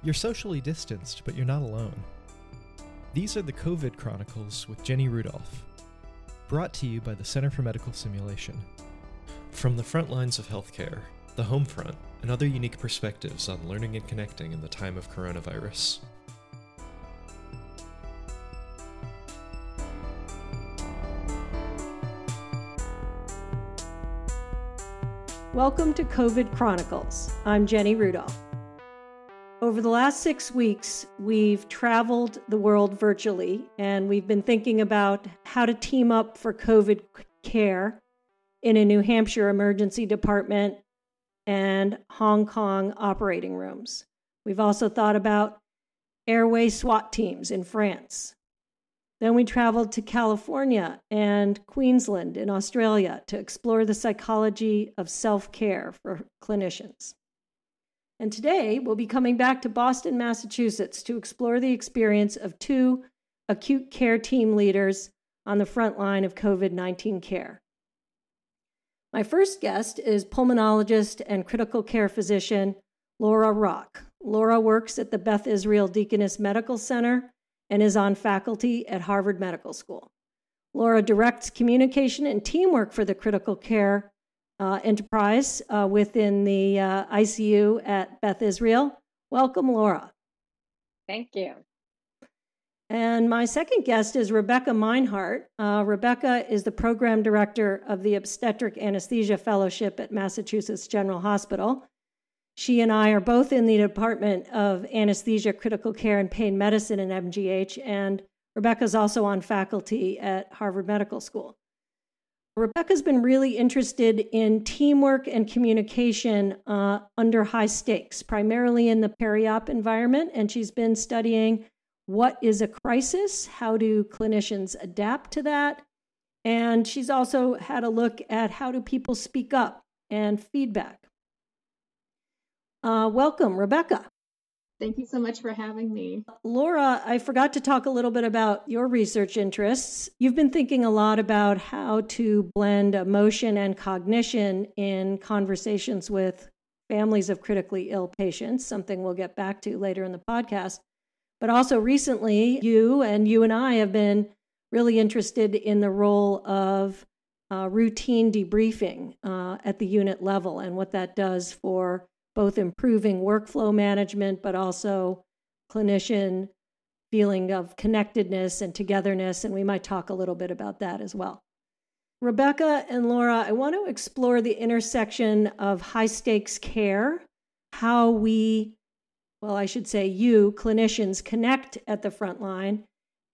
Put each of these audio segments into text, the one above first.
You're socially distanced, but you're not alone. These are the COVID Chronicles with Jenny Rudolph, brought to you by the Center for Medical Simulation. From the front lines of healthcare, the home front, and other unique perspectives on learning and connecting in the time of coronavirus. Welcome to COVID Chronicles. I'm Jenny Rudolph. Over the last six weeks, we've traveled the world virtually and we've been thinking about how to team up for COVID care in a New Hampshire emergency department and Hong Kong operating rooms. We've also thought about airway SWAT teams in France. Then we traveled to California and Queensland in Australia to explore the psychology of self care for clinicians. And today we'll be coming back to Boston, Massachusetts to explore the experience of two acute care team leaders on the front line of COVID 19 care. My first guest is pulmonologist and critical care physician Laura Rock. Laura works at the Beth Israel Deaconess Medical Center and is on faculty at Harvard Medical School. Laura directs communication and teamwork for the critical care uh, enterprise uh, within the uh, ICU at Beth Israel. Welcome, Laura. Thank you. And my second guest is Rebecca Minehart. Uh, Rebecca is the program director of the Obstetric Anesthesia Fellowship at Massachusetts General Hospital. She and I are both in the Department of Anesthesia, Critical Care, and Pain Medicine in MGH, and Rebecca's also on faculty at Harvard Medical School. Rebecca's been really interested in teamwork and communication uh, under high stakes, primarily in the peri-op environment, and she's been studying what is a crisis, how do clinicians adapt to that, and she's also had a look at how do people speak up and feedback. Uh, welcome, Rebecca. Thank you so much for having me. Laura, I forgot to talk a little bit about your research interests. You've been thinking a lot about how to blend emotion and cognition in conversations with families of critically ill patients, something we'll get back to later in the podcast. But also recently, you and you and I have been really interested in the role of uh, routine debriefing uh, at the unit level and what that does for both improving workflow management, but also clinician feeling of connectedness and togetherness. And we might talk a little bit about that as well. Rebecca and Laura, I want to explore the intersection of high stakes care, how we, well, I should say you, clinicians, connect at the front line,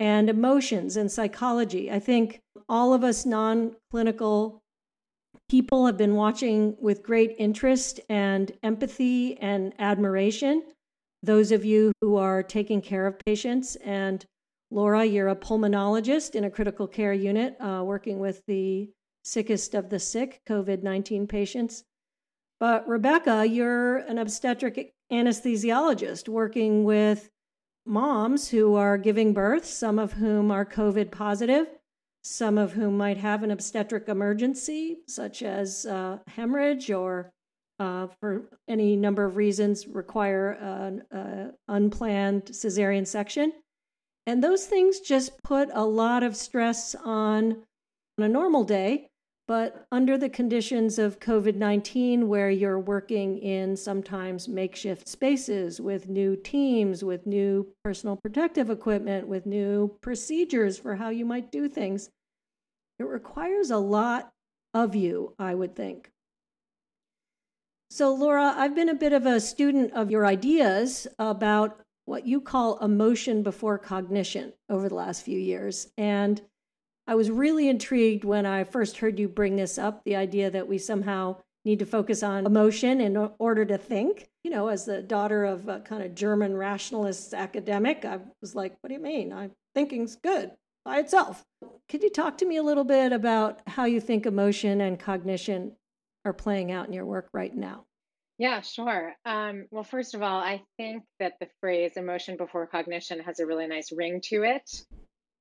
and emotions and psychology. I think all of us non clinical people have been watching with great interest and empathy and admiration. Those of you who are taking care of patients, and Laura, you're a pulmonologist in a critical care unit uh, working with the sickest of the sick, COVID 19 patients. But Rebecca, you're an obstetric anesthesiologist working with moms who are giving birth, some of whom are COVID positive, some of whom might have an obstetric emergency, such as uh, hemorrhage or uh, for any number of reasons require an unplanned cesarean section. And those things just put a lot of stress on, on a normal day, but under the conditions of COVID 19, where you're working in sometimes makeshift spaces with new teams, with new personal protective equipment, with new procedures for how you might do things, it requires a lot of you, I would think. So, Laura, I've been a bit of a student of your ideas about what you call emotion before cognition over the last few years. And I was really intrigued when I first heard you bring this up the idea that we somehow need to focus on emotion in order to think. You know, as the daughter of a kind of German rationalist academic, I was like, what do you mean? I'm thinking's good by itself. Could you talk to me a little bit about how you think emotion and cognition are playing out in your work right now? Yeah, sure. Um, well, first of all, I think that the phrase emotion before cognition has a really nice ring to it.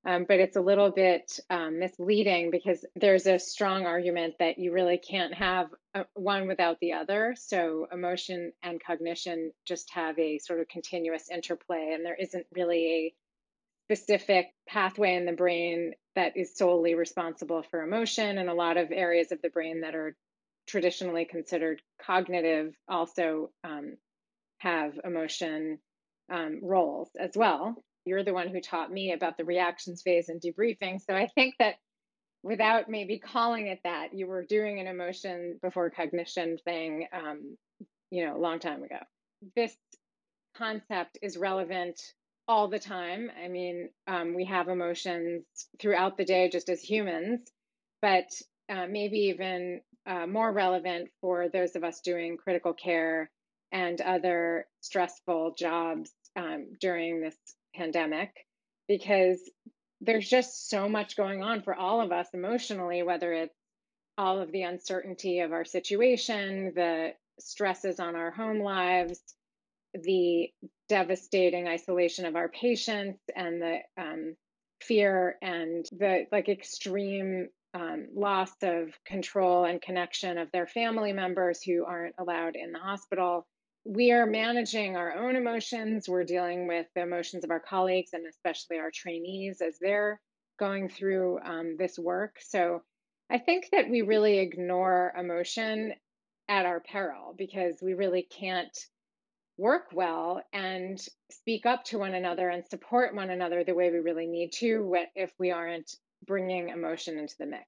Um, but it's a little bit um, misleading because there's a strong argument that you really can't have a, one without the other. So emotion and cognition just have a sort of continuous interplay, and there isn't really a specific pathway in the brain that is solely responsible for emotion, and a lot of areas of the brain that are traditionally considered cognitive also um, have emotion um, roles as well. You're the one who taught me about the reactions phase and debriefing. So I think that without maybe calling it that, you were doing an emotion before cognition thing, um, you know, a long time ago. This concept is relevant all the time. I mean, um, we have emotions throughout the day just as humans, but uh, maybe even uh, more relevant for those of us doing critical care and other stressful jobs um, during this pandemic because there's just so much going on for all of us emotionally, whether it's all of the uncertainty of our situation, the stresses on our home lives, the devastating isolation of our patients, and the um, fear and the like extreme um, loss of control and connection of their family members who aren't allowed in the hospital we are managing our own emotions. We're dealing with the emotions of our colleagues and especially our trainees as they're going through um, this work. So I think that we really ignore emotion at our peril because we really can't work well and speak up to one another and support one another the way we really need to if we aren't bringing emotion into the mix.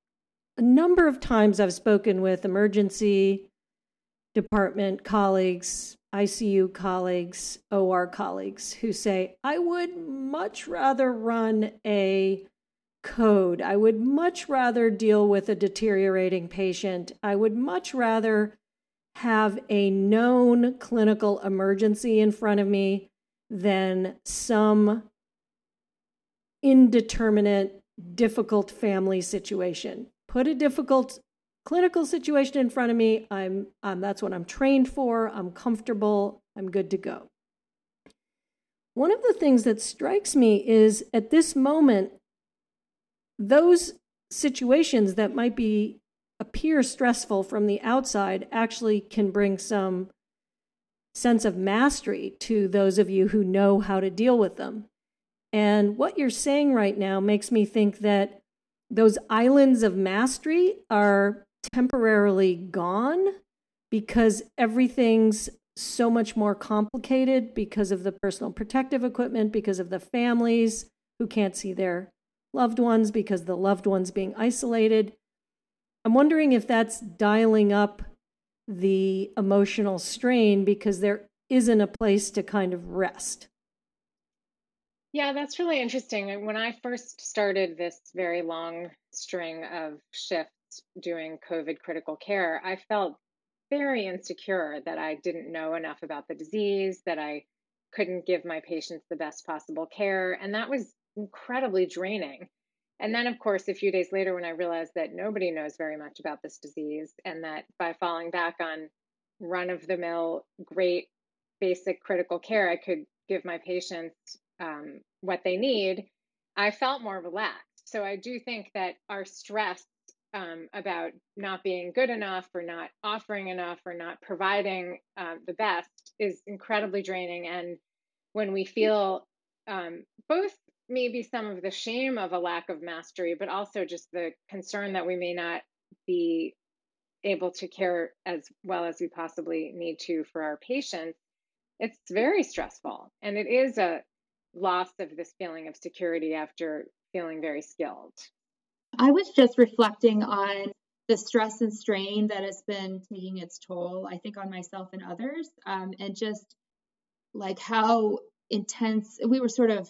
A number of times I've spoken with emergency department colleagues, ICU colleagues, OR colleagues who say, I would much rather run a code. I would much rather deal with a deteriorating patient. I would much rather have a known clinical emergency in front of me than some indeterminate, difficult family situation. Put a difficult clinical situation in front of me. I'm um, that's what I'm trained for. I'm comfortable. I'm good to go. One of the things that strikes me is at this moment, those situations that might be appear stressful from the outside actually can bring some sense of mastery to those of you who know how to deal with them. And what you're saying right now makes me think that those islands of mastery are temporarily gone because everything's so much more complicated because of the personal protective equipment, because of the families who can't see their loved ones, because the loved ones being isolated. I'm wondering if that's dialing up the emotional strain because there isn't a place to kind of rest. Yeah, that's really interesting. When I first started this very long string of shifts doing COVID critical care, I felt very insecure that I didn't know enough about the disease, that I couldn't give my patients the best possible care. And that was incredibly draining. And then, of course, a few days later, when I realized that nobody knows very much about this disease, and that by falling back on run of the mill, great basic critical care, I could give my patients um, what they need, I felt more relaxed. So I do think that our stress um, about not being good enough or not offering enough or not providing um, the best is incredibly draining. And when we feel um, both maybe some of the shame of a lack of mastery, but also just the concern that we may not be able to care as well as we possibly need to for our patients, it's very stressful. And it is a loss of this feeling of security after feeling very skilled. I was just reflecting on the stress and strain that has been taking its toll, I think, on myself and others, um, and just like how intense we were sort of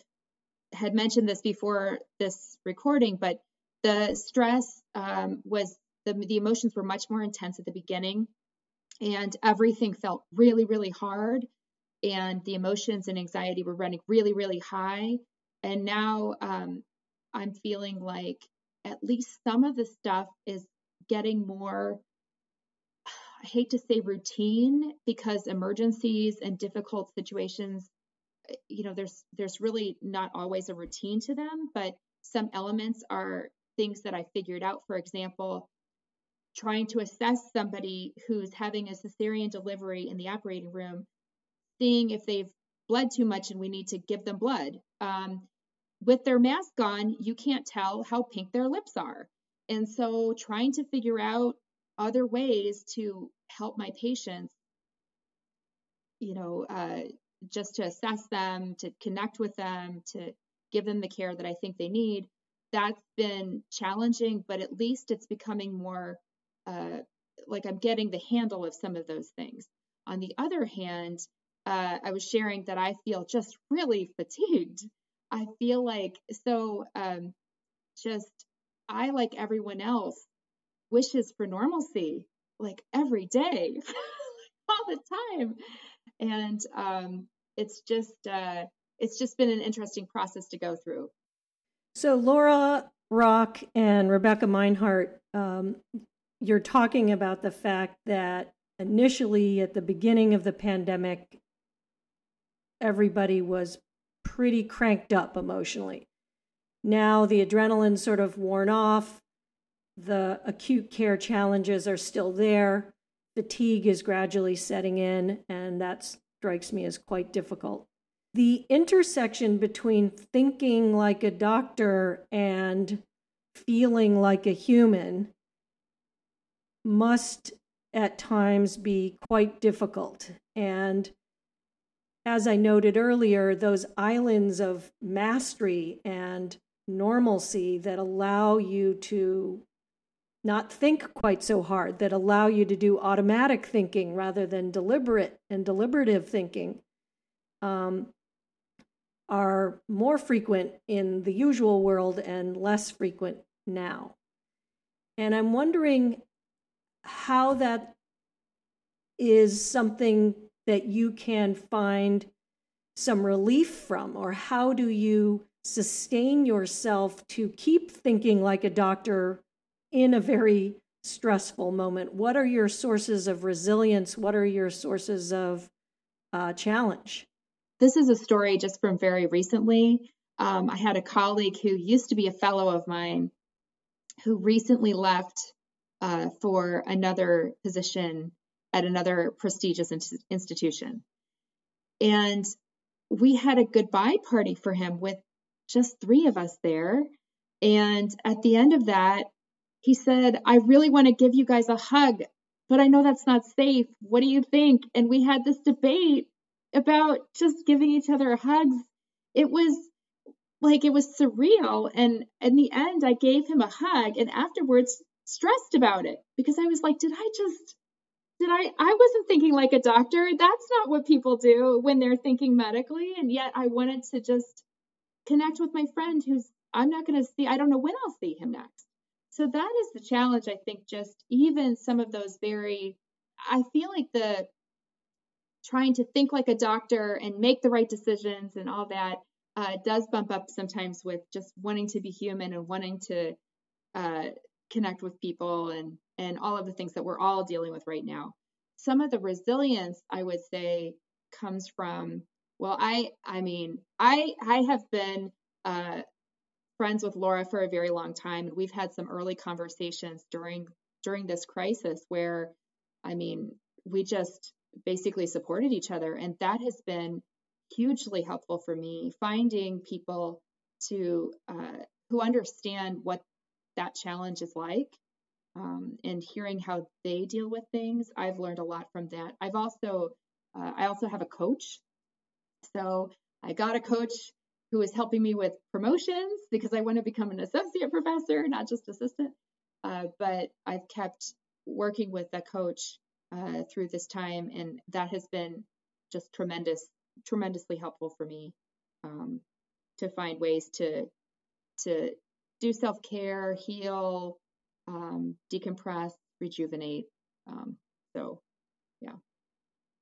had mentioned this before this recording, but the stress um, was the, the emotions were much more intense at the beginning, and everything felt really, really hard, and the emotions and anxiety were running really, really high. And now um, I'm feeling like at least some of the stuff is getting more I hate to say routine because emergencies and difficult situations you know there's there's really not always a routine to them but some elements are things that I figured out. For example, trying to assess somebody who's having a cesarean delivery in the operating room, seeing if they've bled too much and we need to give them blood. Um, with their mask on, you can't tell how pink their lips are. And so trying to figure out other ways to help my patients, you know, uh, just to assess them, to connect with them, to give them the care that I think they need, that's been challenging, but at least it's becoming more uh, like I'm getting the handle of some of those things. On the other hand, uh, I was sharing that I feel just really fatigued. I feel like so um, just I like everyone else wishes for normalcy like every day, all the time, and um, it's just uh, it's just been an interesting process to go through. So Laura Rock and Rebecca Minehart, um, you're talking about the fact that initially at the beginning of the pandemic, everybody was pretty cranked up emotionally. Now the adrenaline sort of worn off. The acute care challenges are still there. Fatigue is gradually setting in, and that strikes me as quite difficult. The intersection between thinking like a doctor and feeling like a human must at times be quite difficult. And as I noted earlier, those islands of mastery and normalcy that allow you to not think quite so hard, that allow you to do automatic thinking rather than deliberate and deliberative thinking, um, are more frequent in the usual world and less frequent now. And I'm wondering how that is something that you can find some relief from, or how do you sustain yourself to keep thinking like a doctor in a very stressful moment? What are your sources of resilience? What are your sources of uh, challenge? This is a story just from very recently. Um, I had a colleague who used to be a fellow of mine who recently left uh, for another position at another prestigious in- institution. And we had a goodbye party for him with just three of us there. And at the end of that, he said, I really want to give you guys a hug, but I know that's not safe. What do you think? And we had this debate about just giving each other hugs. It was like it was surreal. And in the end, I gave him a hug and afterwards stressed about it because I was like, did I just, did I, I wasn't thinking like a doctor. That's not what people do when they're thinking medically. And yet I wanted to just connect with my friend who's, I'm not going to see, I don't know when I'll see him next. So that is the challenge, I think, just even some of those very, I feel like the trying to think like a doctor and make the right decisions and all that uh, does bump up sometimes with just wanting to be human and wanting to uh, connect with people and and all of the things that we're all dealing with right now. Some of the resilience I would say comes from well, I I mean I I have been uh, friends with Laura for a very long time, and we've had some early conversations during during this crisis where I mean we just basically supported each other, and that has been hugely helpful for me finding people to uh, who understand what that challenge is like um, and hearing how they deal with things i've learned a lot from that. I've also uh, i also have a coach. So i got a coach who is helping me with promotions because i want to become an associate professor not just assistant. Uh, but i've kept working with a coach uh, through this time and that has been just tremendous tremendously helpful for me um, to find ways to to do self care, heal, um, decompress, rejuvenate. Um, so, yeah.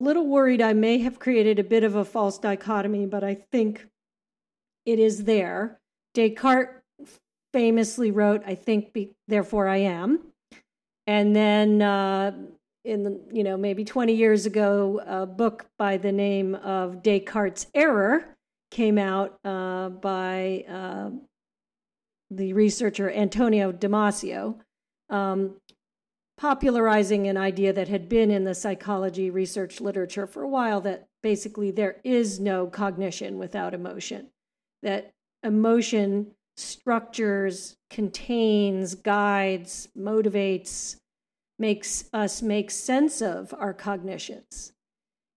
Little worried I may have created a bit of a false dichotomy, but I think it is there. Descartes famously wrote, I think, be, therefore I am. And then uh, in the, you know, maybe 20 years ago, a book by the name of Descartes' Error came out uh, by uh, the researcher Antonio Damasio, um, popularizing an idea that had been in the psychology research literature for a while that basically there is no cognition without emotion, that emotion structures, contains, guides, motivates, makes us make sense of our cognitions.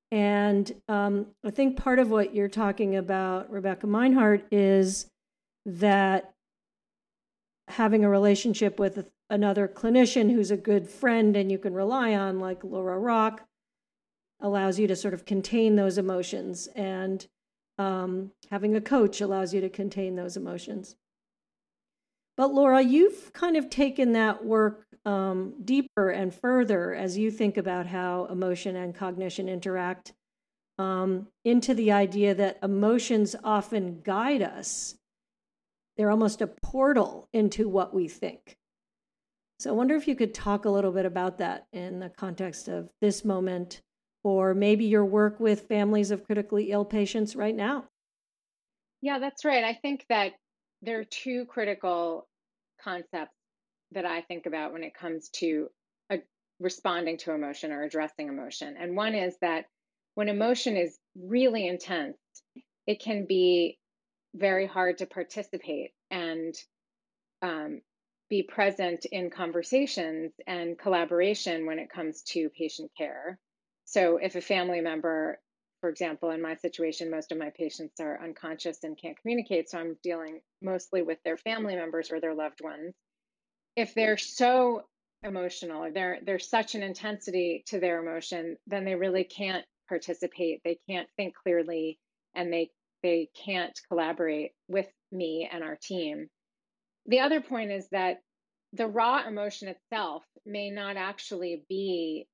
And um, I think part of what you're talking about, Rebecca Minehart, is that having a relationship with another clinician who's a good friend and you can rely on, like Laura Rock, allows you to sort of contain those emotions. And um, having a coach allows you to contain those emotions. But Laura, you've kind of taken that work um, deeper and further as you think about how emotion and cognition interact um, into the idea that emotions often guide us. They're almost a portal into what we think. So I wonder if you could talk a little bit about that in the context of this moment, or maybe your work with families of critically ill patients right now. Yeah, that's right. I think that there are two critical concepts that I think about when it comes to a, responding to emotion or addressing emotion. And one is that when emotion is really intense, it can be very hard to participate and um, be present in conversations and collaboration when it comes to patient care. So, if a family member for example, in my situation, most of my patients are unconscious and can't communicate. So I'm dealing mostly with their family members or their loved ones. If they're so emotional or there there's such an intensity to their emotion, then they really can't participate. They can't think clearly and they they can't collaborate with me and our team. The other point is that the raw emotion itself may not actually be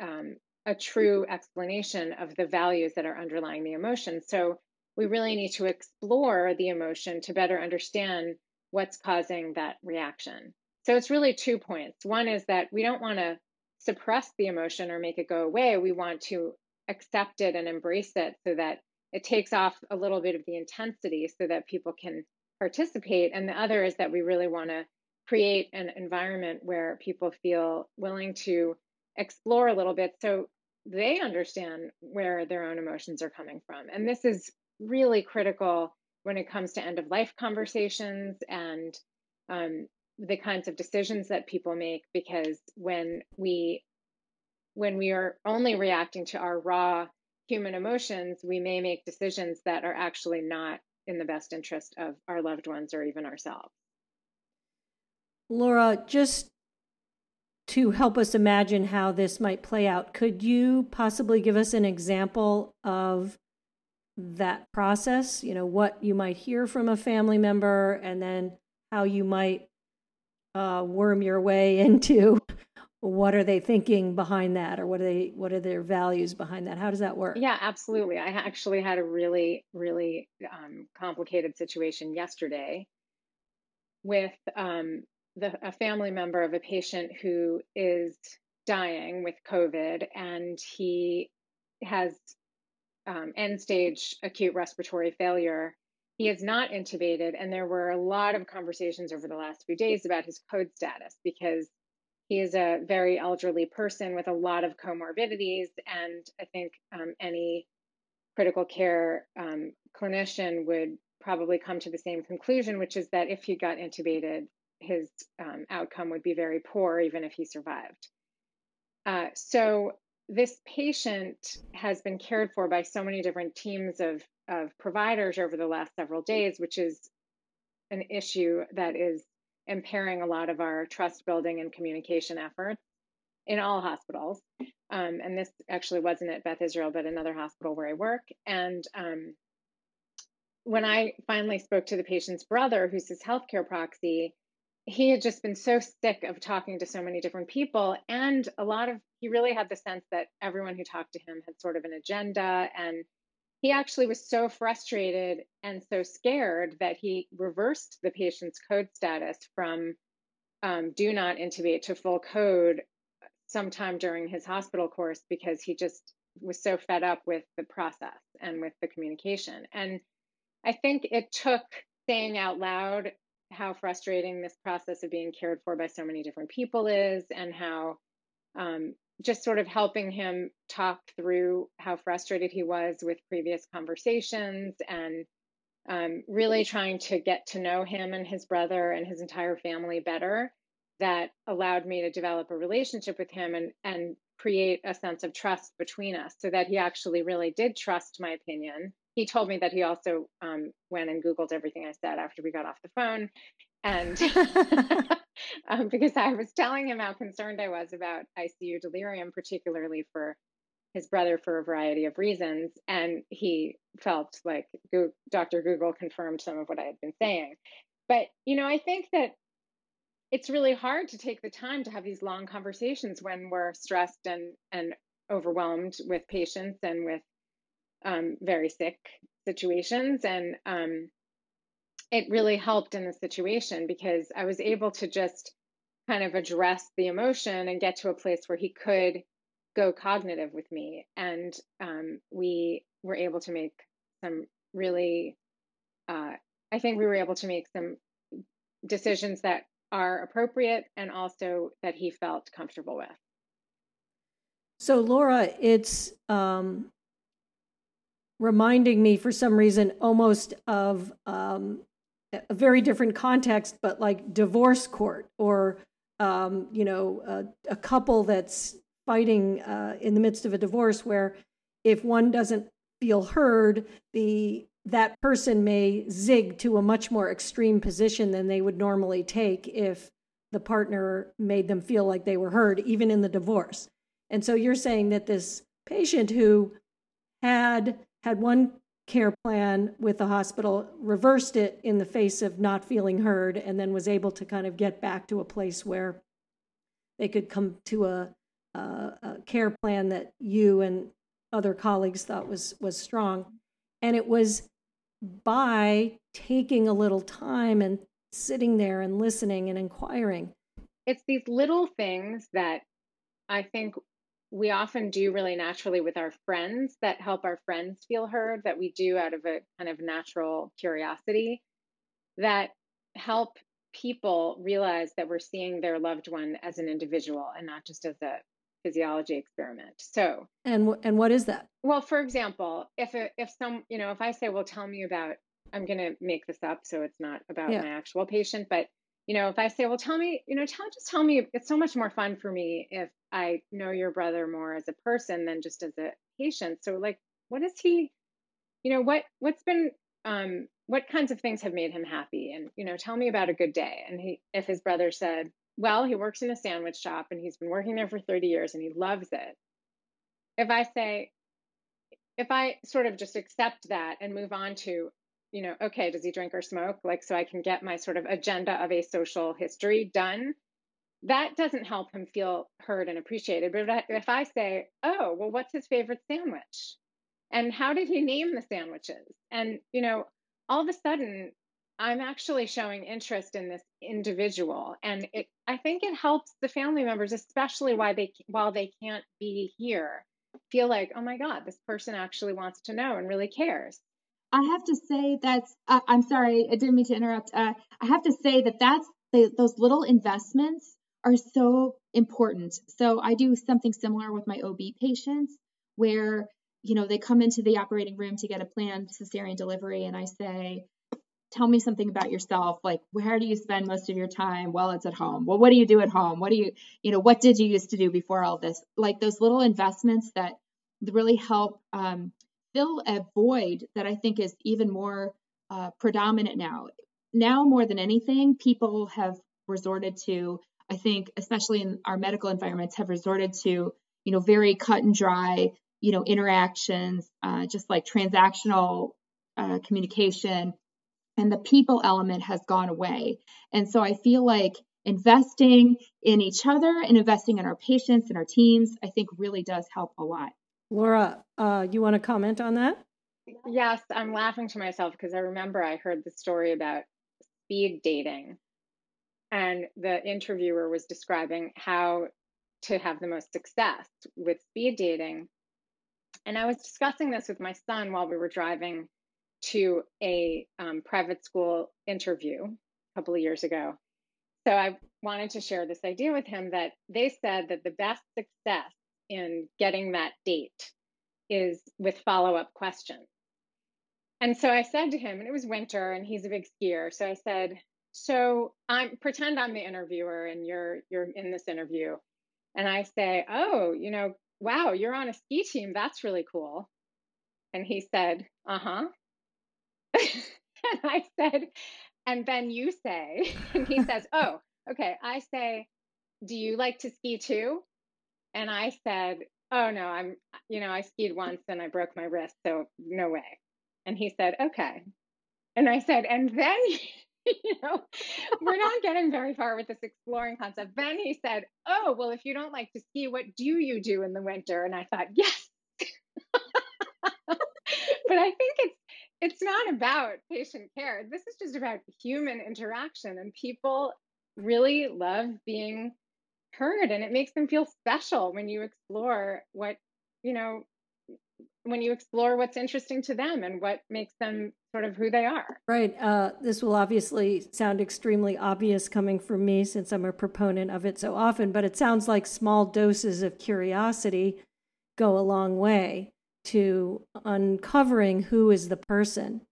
um, a true explanation of the values that are underlying the emotion. So we really need to explore the emotion to better understand what's causing that reaction. So it's really two points. One is that we don't want to suppress the emotion or make it go away. We want to accept it and embrace it so that it takes off a little bit of the intensity so that people can participate. And the other is that we really want to create an environment where people feel willing to explore a little bit so they understand where their own emotions are coming from. And this is really critical when it comes to end of life conversations and um, the kinds of decisions that people make because when we when we are only reacting to our raw human emotions we may make decisions that are actually not in the best interest of our loved ones or even ourselves laura just to help us imagine how this might play out, could you possibly give us an example of that process? You know, what you might hear from a family member, and then how you might uh, worm your way into what are they thinking behind that, or what are they what are their values behind that? How does that work? Yeah, absolutely. I actually had a really really um, complicated situation yesterday with um, the, a family member of a patient who is dying with COVID, and he has um, end stage acute respiratory failure. He is not intubated, and there were a lot of conversations over the last few days about his code status because he is a very elderly person with a lot of comorbidities. And I think um, any critical care um, clinician would probably come to the same conclusion, which is that if he got intubated, his um, outcome would be very poor, even if he survived. Uh, so, this patient has been cared for by so many different teams of, of providers over the last several days, which is an issue that is impairing a lot of our trust building and communication efforts in all hospitals. Um, and this actually wasn't at Beth Israel, but another hospital where I work. And um, when I finally spoke to the patient's brother, who's his healthcare proxy, he had just been so sick of talking to so many different people and a lot of he really had the sense that everyone who talked to him had sort of an agenda and he actually was so frustrated and so scared that he reversed the patient's code status from um, do not intubate to full code sometime during his hospital course because he just was so fed up with the process and with the communication. And i think it took saying out loud how frustrating this process of being cared for by so many different people is, and how um, just sort of helping him talk through how frustrated he was with previous conversations and um, really trying to get to know him and his brother and his entire family better that allowed me to develop a relationship with him and, and create a sense of trust between us so that he actually really did trust my opinion. He told me that he also um, went and Googled everything I said after we got off the phone. And um, because I was telling him how concerned I was about ICU delirium, particularly for his brother for a variety of reasons. And he felt like Dr. Google confirmed some of what I had been saying. But, you know, I think that it's really hard to take the time to have these long conversations when we're stressed and, and overwhelmed with patients and with um, very sick situations. And um, it really helped in the situation because I was able to just kind of address the emotion and get to a place where he could go cognitive with me. And um, we were able to make some really, uh, I think we were able to make some decisions that are appropriate and also that he felt comfortable with. So, Laura, it's um, reminding me for some reason almost of um, a very different context, but like divorce court or, um, you know, a, a, couple that's fighting uh, in the midst of a divorce where if one doesn't feel heard, the that person may zig to a much more extreme position than they would normally take if the partner made them feel like they were heard, even in the divorce. And so you're saying that this patient who had had one care plan with the hospital reversed it in the face of not feeling heard and then was able to kind of get back to a place where they could come to a, a, a care plan that you and other colleagues thought was was strong. And it was by taking a little time and sitting there and listening and inquiring. It's these little things that i think we often do really naturally with our friends that help our friends feel heard that we do out of a kind of natural curiosity that help people realize that we're seeing their loved one as an individual and not just as a physiology experiment so and and what is that well for example if a, if some you know if i say well tell me about i'm going to make this up so it's not about yeah. my actual patient but you know, if I say, well, tell me, you know, tell just tell me, it's so much more fun for me if I know your brother more as a person than just as a patient. So, like, what is he, you know, what what's been, um, what kinds of things have made him happy, and you know, tell me about a good day. And he, if his brother said, well, he works in a sandwich shop and he's been working there for thirty years and he loves it. If I say, if I sort of just accept that and move on to, you know, okay, does he drink or smoke? Like, so I can get my sort of agenda of a social history done. That doesn't help him feel heard and appreciated. But if I say, oh, well, what's his favorite sandwich? And how did he name the sandwiches? And, you know, all of a sudden, I'm actually showing interest in this individual. And it, I think it helps the family members, especially why they, while they can't be here, feel like, oh my God, this person actually wants to know and really cares. I have to say that's, uh, I'm sorry, I didn't mean to interrupt. Uh, I have to say that that's the, those little investments are so important. So I do something similar with my OB patients where, you know, they come into the operating room to get a planned cesarean delivery and I say, tell me something about yourself like where do you spend most of your time well it's at home well what do you do at home what do you you know what did you used to do before all this like those little investments that really help um, fill a void that I think is even more uh, predominant now. Now, more than anything, people have resorted to, I think, especially in our medical environments, have resorted to, you know, very cut and dry, you know, interactions, uh, just like transactional uh, communication. And the people element has gone away. And so I feel like investing in each other and investing in our patients and our teams, I think really does help a lot. Laura, uh, you want to comment on that? Yes, I'm laughing to myself because I remember I heard the story about speed dating, and the interviewer was describing how to have the most success with speed dating. And I was discussing this with my son while we were driving to a um, private school interview. a couple of years ago. So I wanted to share this idea with him that they said that the best success in getting that date is with follow up questions. And so I said to him, and it was winter and he's a big skier. So I said, so I'm pretend I'm the interviewer and you're you're in this interview. And I say, "Oh, you know, wow, you're on a ski team. That's really cool." And he said, "Uh-huh." and I said, "And then you say." And he says, "Oh, okay." I say, "Do you like to ski too?" And I said, "Oh no, I'm you know, I skied once and I broke my wrist, so no way." And he said, "Okay." And I said, "And then you know, we're not getting very far with this exploring concept. Then he said, Oh, well, if you don't like to ski, what do you do in the winter? And I thought, Yes. but I think it's it's not about patient care. This is just about human interaction and people really love being heard and it makes them feel special when you explore what, you know, when you explore what's interesting to them and what makes them sort of who they are. Right. Uh, this will obviously sound extremely obvious coming from me since I'm a proponent of it so often, but it sounds like small doses of curiosity go a long way to uncovering who is the person.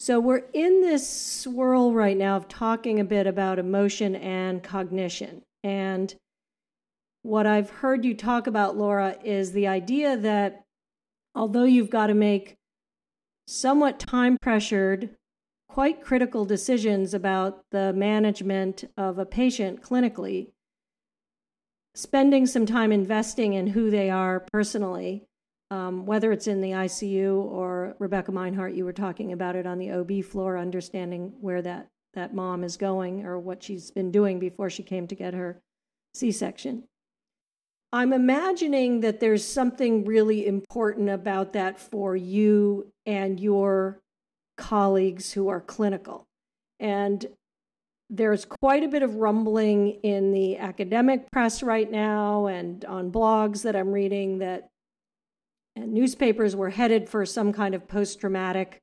So we're in this swirl right now of talking a bit about emotion and cognition. And what I've heard you talk about, Laura, is the idea that although you've got to make somewhat time pressured, quite critical decisions about the management of a patient clinically, spending some time investing in who they are personally, um, whether it's in the ICU or Rebecca Minehart, you were talking about it on the OB floor, understanding where that, that mom is going or what she's been doing before she came to get her C section. I'm imagining that there's something really important about that for you and your colleagues who are clinical. And there's quite a bit of rumbling in the academic press right now and on blogs that I'm reading that and newspapers were headed for some kind of post traumatic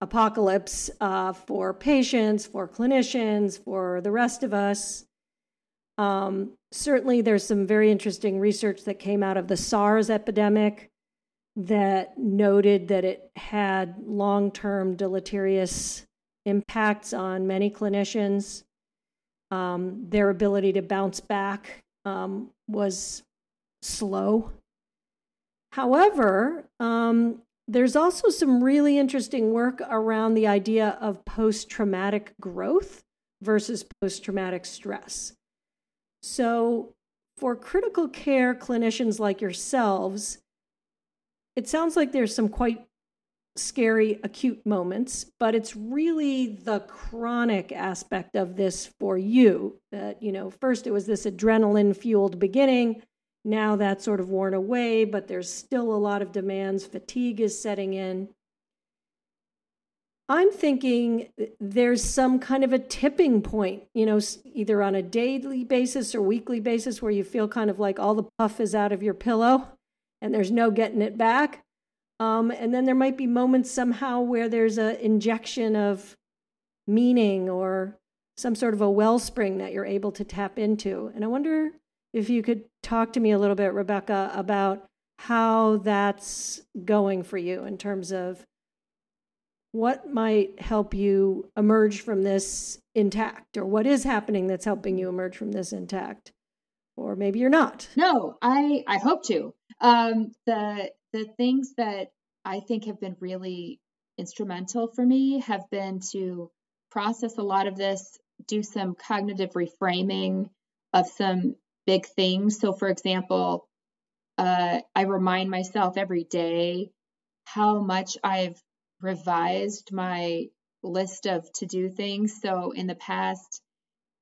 apocalypse uh, for patients, for clinicians, for the rest of us. Um, certainly, there's some very interesting research that came out of the SARS epidemic that noted that it had long term deleterious impacts on many clinicians. Um, their ability to bounce back um, was slow. However, um, there's also some really interesting work around the idea of post traumatic growth versus post traumatic stress. So, for critical care clinicians like yourselves, it sounds like there's some quite scary acute moments, but it's really the chronic aspect of this for you. That, you know, first it was this adrenaline fueled beginning. Now that's sort of worn away, but there's still a lot of demands. Fatigue is setting in. I'm thinking there's some kind of a tipping point, you know, either on a daily basis or weekly basis where you feel kind of like all the puff is out of your pillow and there's no getting it back. Um, and then there might be moments somehow where there's an injection of meaning or some sort of a wellspring that you're able to tap into. And I wonder if you could talk to me a little bit, Rebecca, about how that's going for you in terms of what might help you emerge from this intact or what is happening that's helping you emerge from this intact or maybe you're not. No i i hope to. Um the the things that i think have been really instrumental for me have been to process a lot of this do some cognitive reframing of some big things so for example uh, i remind myself every day how much i've revised my list of to do things. So in the past,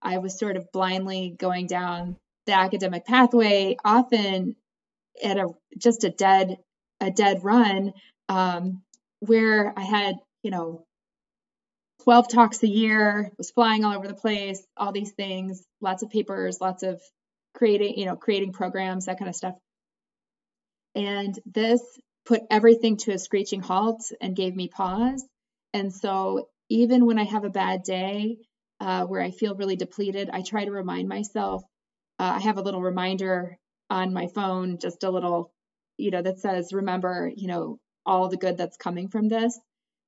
I was sort of blindly going down the academic pathway, often at a just a dead a dead run, um, where I had you know 12 talks a year, was flying all over the place, all these things, lots of papers, lots of creating you know creating programs, that kind of stuff. And this put everything to a screeching halt and gave me pause. And so even when I have a bad day, uh, where I feel really depleted, I try to remind myself. Uh, I have a little reminder on my phone, just a little, you know, that says, remember, you know, all the good that's coming from this,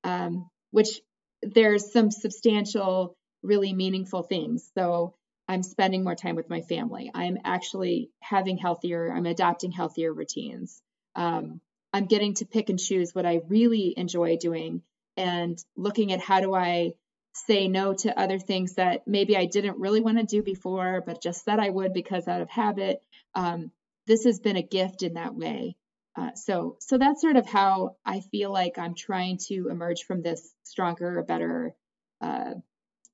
um, which there's some substantial, really meaningful things. So I'm spending more time with my family. I'm actually having healthier, I'm adopting healthier routines. Um, I'm getting to pick and choose what I really enjoy doing and looking at how do I say no to other things that maybe I didn't really want to do before, but just said I would because out of habit. Um, this has been a gift in that way. Uh, so, so that's sort of how I feel like I'm trying to emerge from this stronger, better, uh,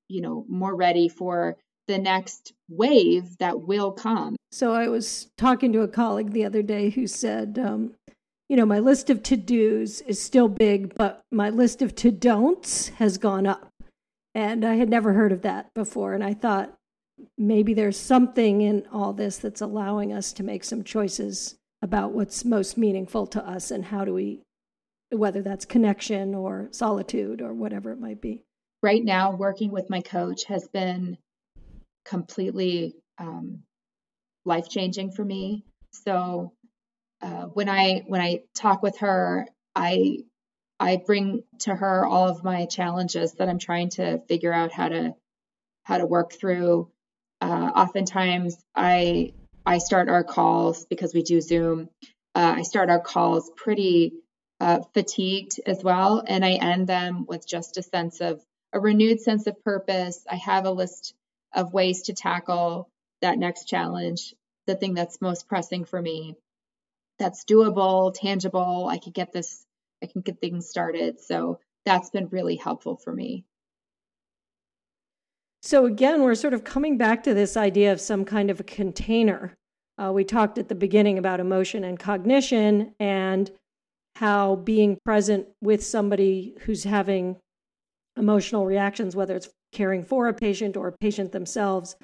you know, more ready for the next wave that will come. So I was talking to a colleague the other day who said, um, you know, my list of to dos is still big, but my list of to don'ts has gone up. And I had never heard of that before. And I thought maybe there's something in all this that's allowing us to make some choices about what's most meaningful to us and how do we, whether that's connection or solitude or whatever it might be. Right now, working with my coach has been completely um, life changing for me. So uh, when I when I talk with her, I I bring to her all of my challenges that I'm trying to figure out how to how to work through. Uh, oftentimes, I I start our calls because we do Zoom. Uh, I start our calls pretty uh, fatigued as well, and I end them with just a sense of a renewed sense of purpose. I have a list of ways to tackle that next challenge, the thing that's most pressing for me, that's doable, tangible. I can get this, I can get things started. So that's been really helpful for me. So again, we're sort of coming back to this idea of some kind of a container. Uh, we talked at the beginning about emotion and cognition and how being present with somebody who's having emotional reactions, whether it's caring for a patient or a patient themselves,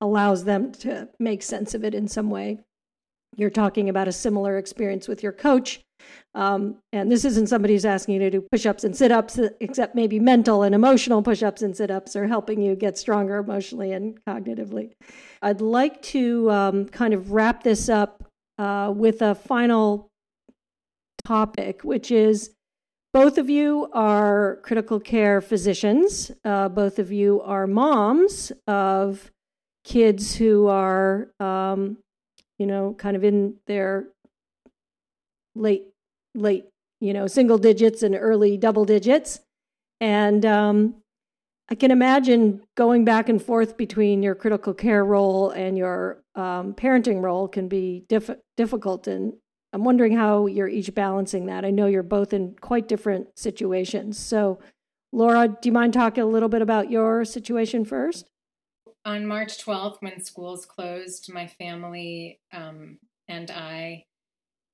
allows them to make sense of it in some way. You're talking about a similar experience with your coach. Um, and this isn't somebody who's asking you to do push ups and sit ups, except maybe mental and emotional push ups and sit ups are helping you get stronger emotionally and cognitively. I'd like to um, kind of wrap this up uh, with a final topic, which is both of you are critical care physicians. Uh, both of you are moms of kids who are, um, you know, kind of in their late, late, you know, single digits and early double digits. And um, I can imagine going back and forth between your critical care role and your um, parenting role can be diff- difficult and I'm wondering how you're each balancing that. I know you're both in quite different situations. So, Laura, do you mind talking a little bit about your situation first? On March 12th, when schools closed, my family um, and I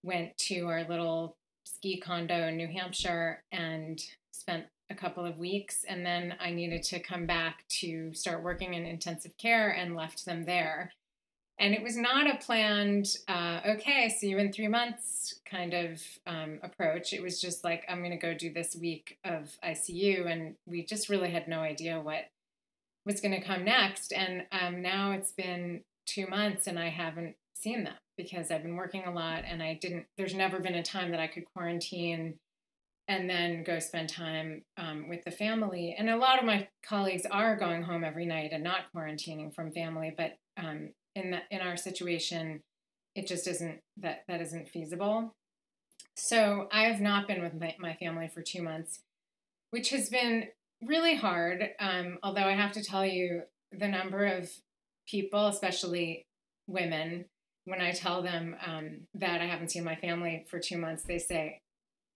went to our little ski condo in New Hampshire and spent a couple of weeks. And then I needed to come back to start working in intensive care and left them there and it was not a planned uh, okay see you in three months kind of um, approach. It was just like i'm going to go do this week of icu and we just really had no idea what was going to come next. And um, now it's been two months and i haven't seen them because i've been working a lot and i didn't there's never been a time that i could quarantine and then go spend time um, with the family. And a lot of my colleagues are going home every night and not quarantining from family but um, in the, in our situation, it just isn't that that isn't feasible. So I have not been with my, my family for two months, which has been really hard. Um, although I have to tell you, the number of people, especially women, when I tell them um, that I haven't seen my family for two months, they say,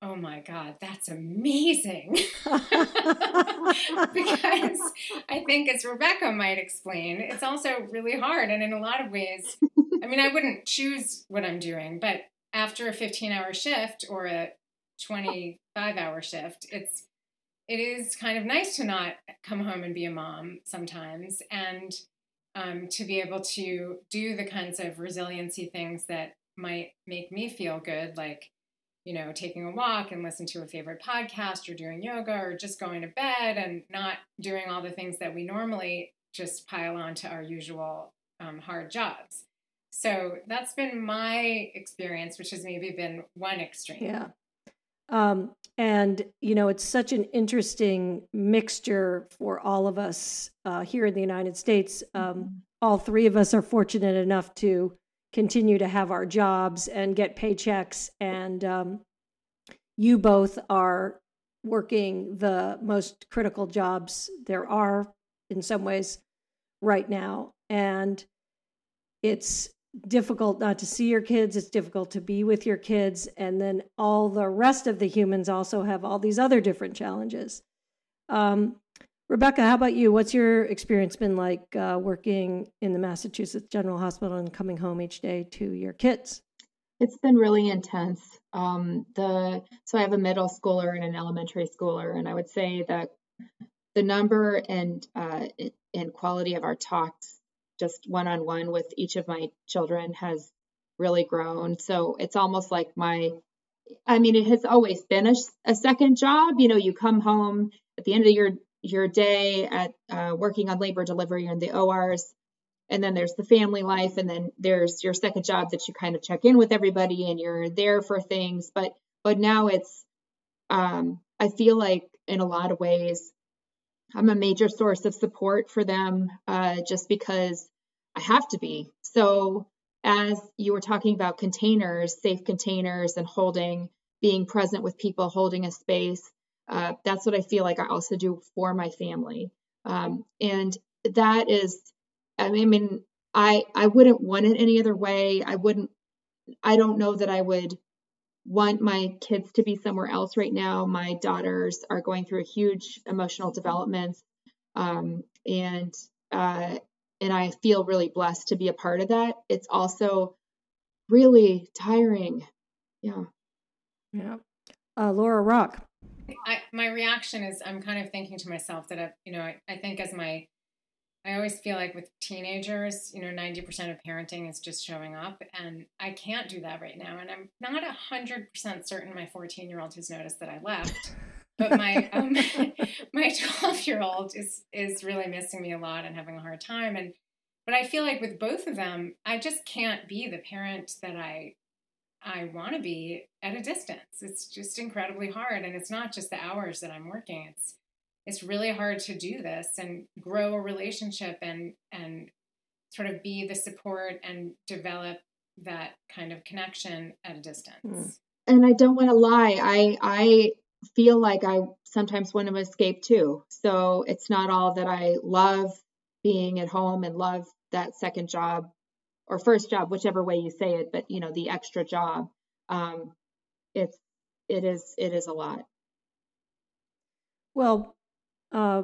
Oh my God, that's amazing. because I think, as Rebecca might explain, it's also really hard. And in a lot of ways, I mean, I wouldn't choose what I'm doing, but after a 15 hour shift or a 25 hour shift, it's it is kind of nice to not come home and be a mom sometimes and um, to be able to do the kinds of resiliency things that might make me feel good like you know, taking a walk and listen to a favorite podcast or doing yoga or just going to bed and not doing all the things that we normally just pile on to our usual um, hard jobs. So that's been my experience, which has maybe been one extreme. Yeah. Um, and, you know, it's such an interesting mixture for all of us uh, here in the United States. Um, mm-hmm. All three of us are fortunate enough to continue to have our jobs and get paychecks. And um, you both are working the most critical jobs there are in some ways right now. And it's difficult not to see your kids, it's difficult to be with your kids. And then all the rest of the humans also have all these other different challenges. Um, Rebecca, how about you? What's your experience been like uh, working in the Massachusetts General Hospital and coming home each day to your kids? It's been really intense. Um, the so I have a middle schooler and an elementary schooler, and I would say that the number and uh, and quality of our talks, just one on one with each of my children, has really grown. So it's almost like my, I mean, it has always been a, a second job. You know, you come home at the end of your your day at uh, working on labor delivery in the ORs. And then there's the family life, and then there's your second job that you kind of check in with everybody and you're there for things. But but now it's um, I feel like in a lot of ways I'm a major source of support for them uh, just because I have to be. So as you were talking about containers, safe containers, and holding, being present with people, holding a space uh, that's what I feel like I also do for my family. Um, and that is, I mean, I I wouldn't want it any other way. I wouldn't. I don't know that I would want my kids to be somewhere else right now. My daughters are going through a huge emotional development, um, and uh, and I feel really blessed to be a part of that. It's also really tiring. Yeah. Yeah. Uh, Laura Rock. I, my reaction is I'm kind of thinking to myself that, I, you know, I, I think as my, I always feel like with teenagers, you know, 90% of parenting is just showing up. And I can't do that right now. And I'm not 100% certain my 14 year old has noticed that I left. But my um, my 12 year old is is really missing me a lot and having a hard time. And but I feel like with both of them, I just can't be the parent that I I want to be at a distance. It's just incredibly hard and it's not just the hours that I'm working. It's it's really hard to do this and grow a relationship and and sort of be the support and develop that kind of connection at a distance. Mm. And I don't want to lie. I I feel like I sometimes want to escape too. So it's not all that I love being at home and love that second job or first job, whichever way you say it, but you know, the extra job. Um, it's it is it is a lot. Well, uh,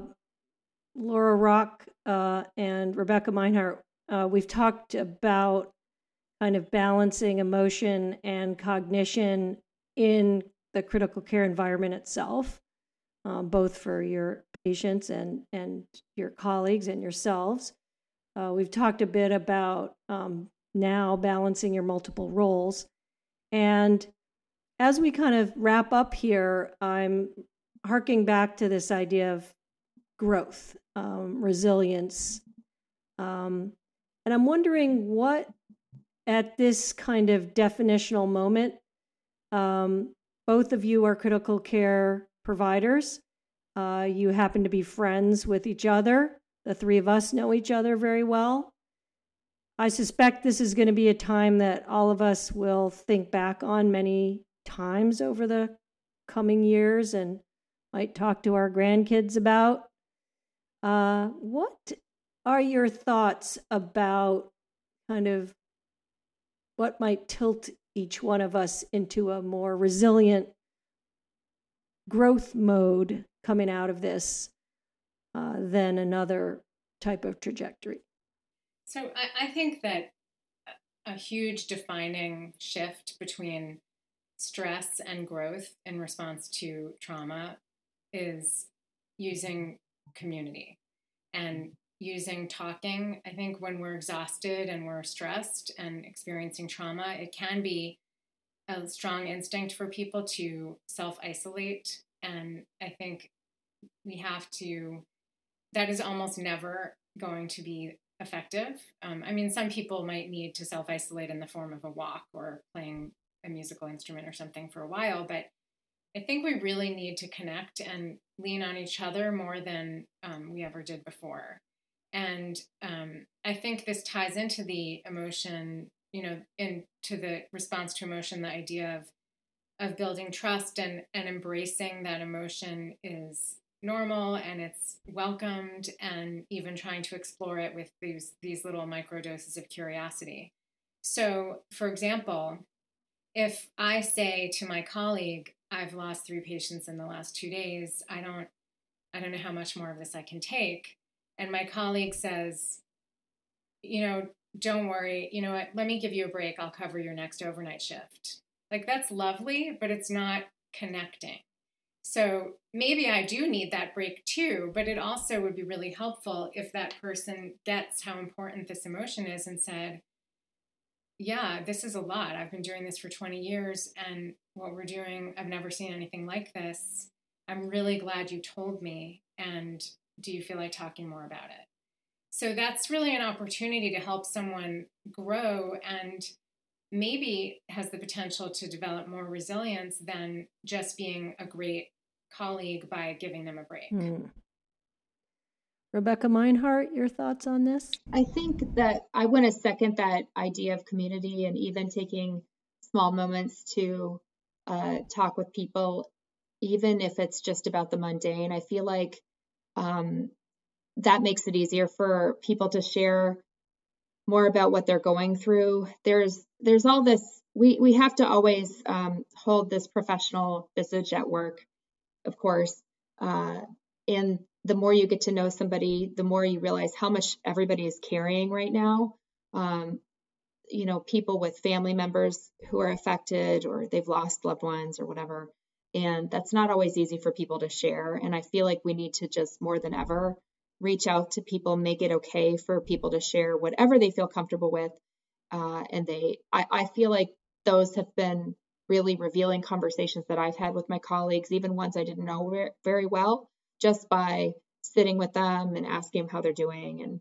Laura Rock uh, and Rebecca Minehart, uh, we've talked about kind of balancing emotion and cognition in the critical care environment itself, um, both for your patients and and your colleagues and yourselves. Uh, we've talked a bit about um, now balancing your multiple roles. And as we kind of wrap up here, I'm harking back to this idea of growth, um, resilience. Um, and I'm wondering what, at this kind of definitional moment, um, both of you are critical care providers. Uh, you happen to be friends with each other. The three of us know each other very well. I suspect this is going to be a time that all of us will think back on many times over the coming years and might talk to our grandkids about. Uh, what are your thoughts about kind of what might tilt each one of us into a more resilient growth mode coming out of this uh, than another type of trajectory. So I, I think that a huge defining shift between stress and growth in response to trauma is using community and using talking. I think when we're exhausted and we're stressed and experiencing trauma, it can be a strong instinct for people to self isolate. And I think we have to, that is almost never going to be effective. Um, I mean, some people might need to self isolate in the form of a walk or playing a musical instrument or something for a while, but I think we really need to connect and lean on each other more than um, we ever did before. And um, I think this ties into the emotion, you know, into the response to emotion, the idea of of building trust and and embracing that emotion is normal and it's welcomed and even trying to explore it with these these little micro doses of curiosity. So, for example, if I say to my colleague, I've lost three patients in the last 2 days, I don't I don't know how much more of this I can take. And my colleague says, you know, don't worry, you know what, let me give you a break. I'll cover your next overnight shift. Like that's lovely, but it's not connecting. So maybe I do need that break too, but it also would be really helpful if that person gets how important this emotion is and said, yeah, this is a lot. I've been doing this for 20 years, and what we're doing, I've never seen anything like this. I'm really glad you told me. And do you feel like talking more about it? So that's really an opportunity to help someone grow and maybe has the potential to develop more resilience than just being a great colleague by giving them a break. Hmm. Rebecca Minehart, your thoughts on this? I think that I want to second that idea of community and even taking small moments to uh, talk with people, even if it's just about the mundane. I feel like um, that makes it easier for people to share more about what they're going through. There's there's all this we we have to always um, hold this professional visage at work of course. Uh, and the more you get to know somebody, the more you realize how much everybody is carrying right now. Um, you know, people with family members who are affected or they've lost loved ones or whatever. And that's not always easy for people to share. And I feel like we need to just more than ever reach out to people, make it okay for people to share whatever they feel comfortable with. Uh, and they, I, I feel like those have been really revealing conversations that I've had with my colleagues, even ones I didn't know very well, just by sitting with them and asking them how they're doing and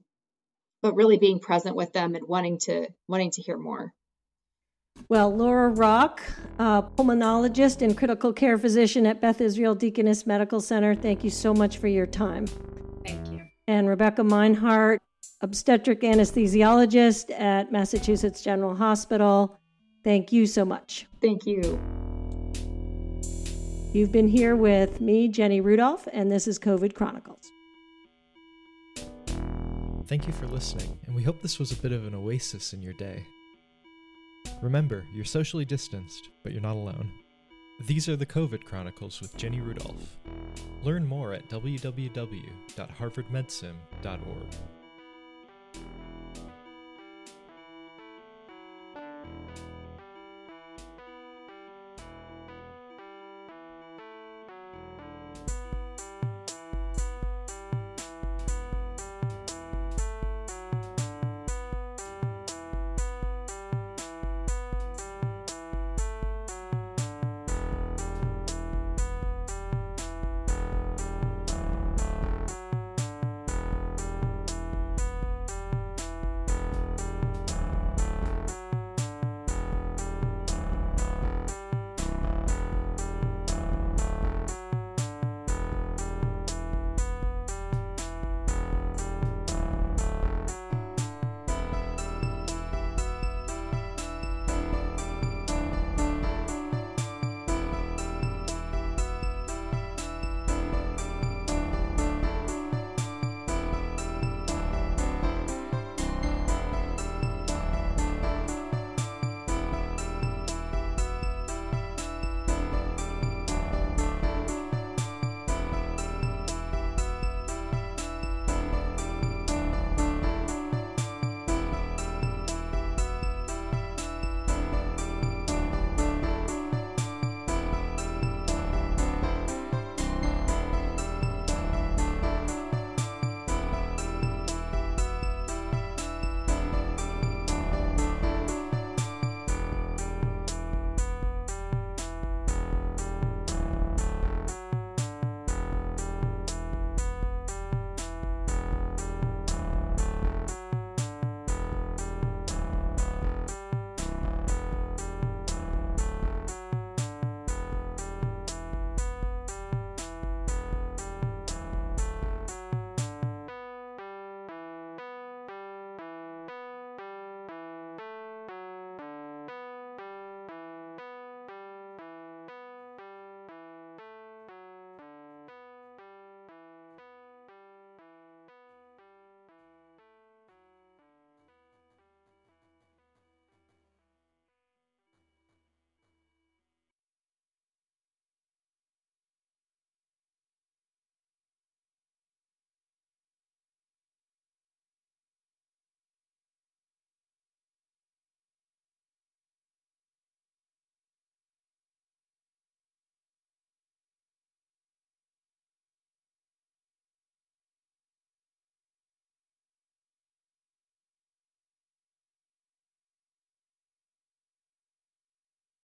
but really being present with them and wanting to wanting to hear more. Well, Laura Rock, pulmonologist and critical care physician at Beth Israel Deaconess Medical Center, thank you so much for your time. Thank you. And Rebecca Minehart, obstetric anesthesiologist at Massachusetts General Hospital. Thank you so much. Thank you. You've been here with me, Jenny Rudolph, and this is COVID Chronicles. Thank you for listening, and we hope this was a bit of an oasis in your day. Remember, you're socially distanced, but you're not alone. These are the COVID Chronicles with Jenny Rudolph. Learn more at www.harvardmedsim.org.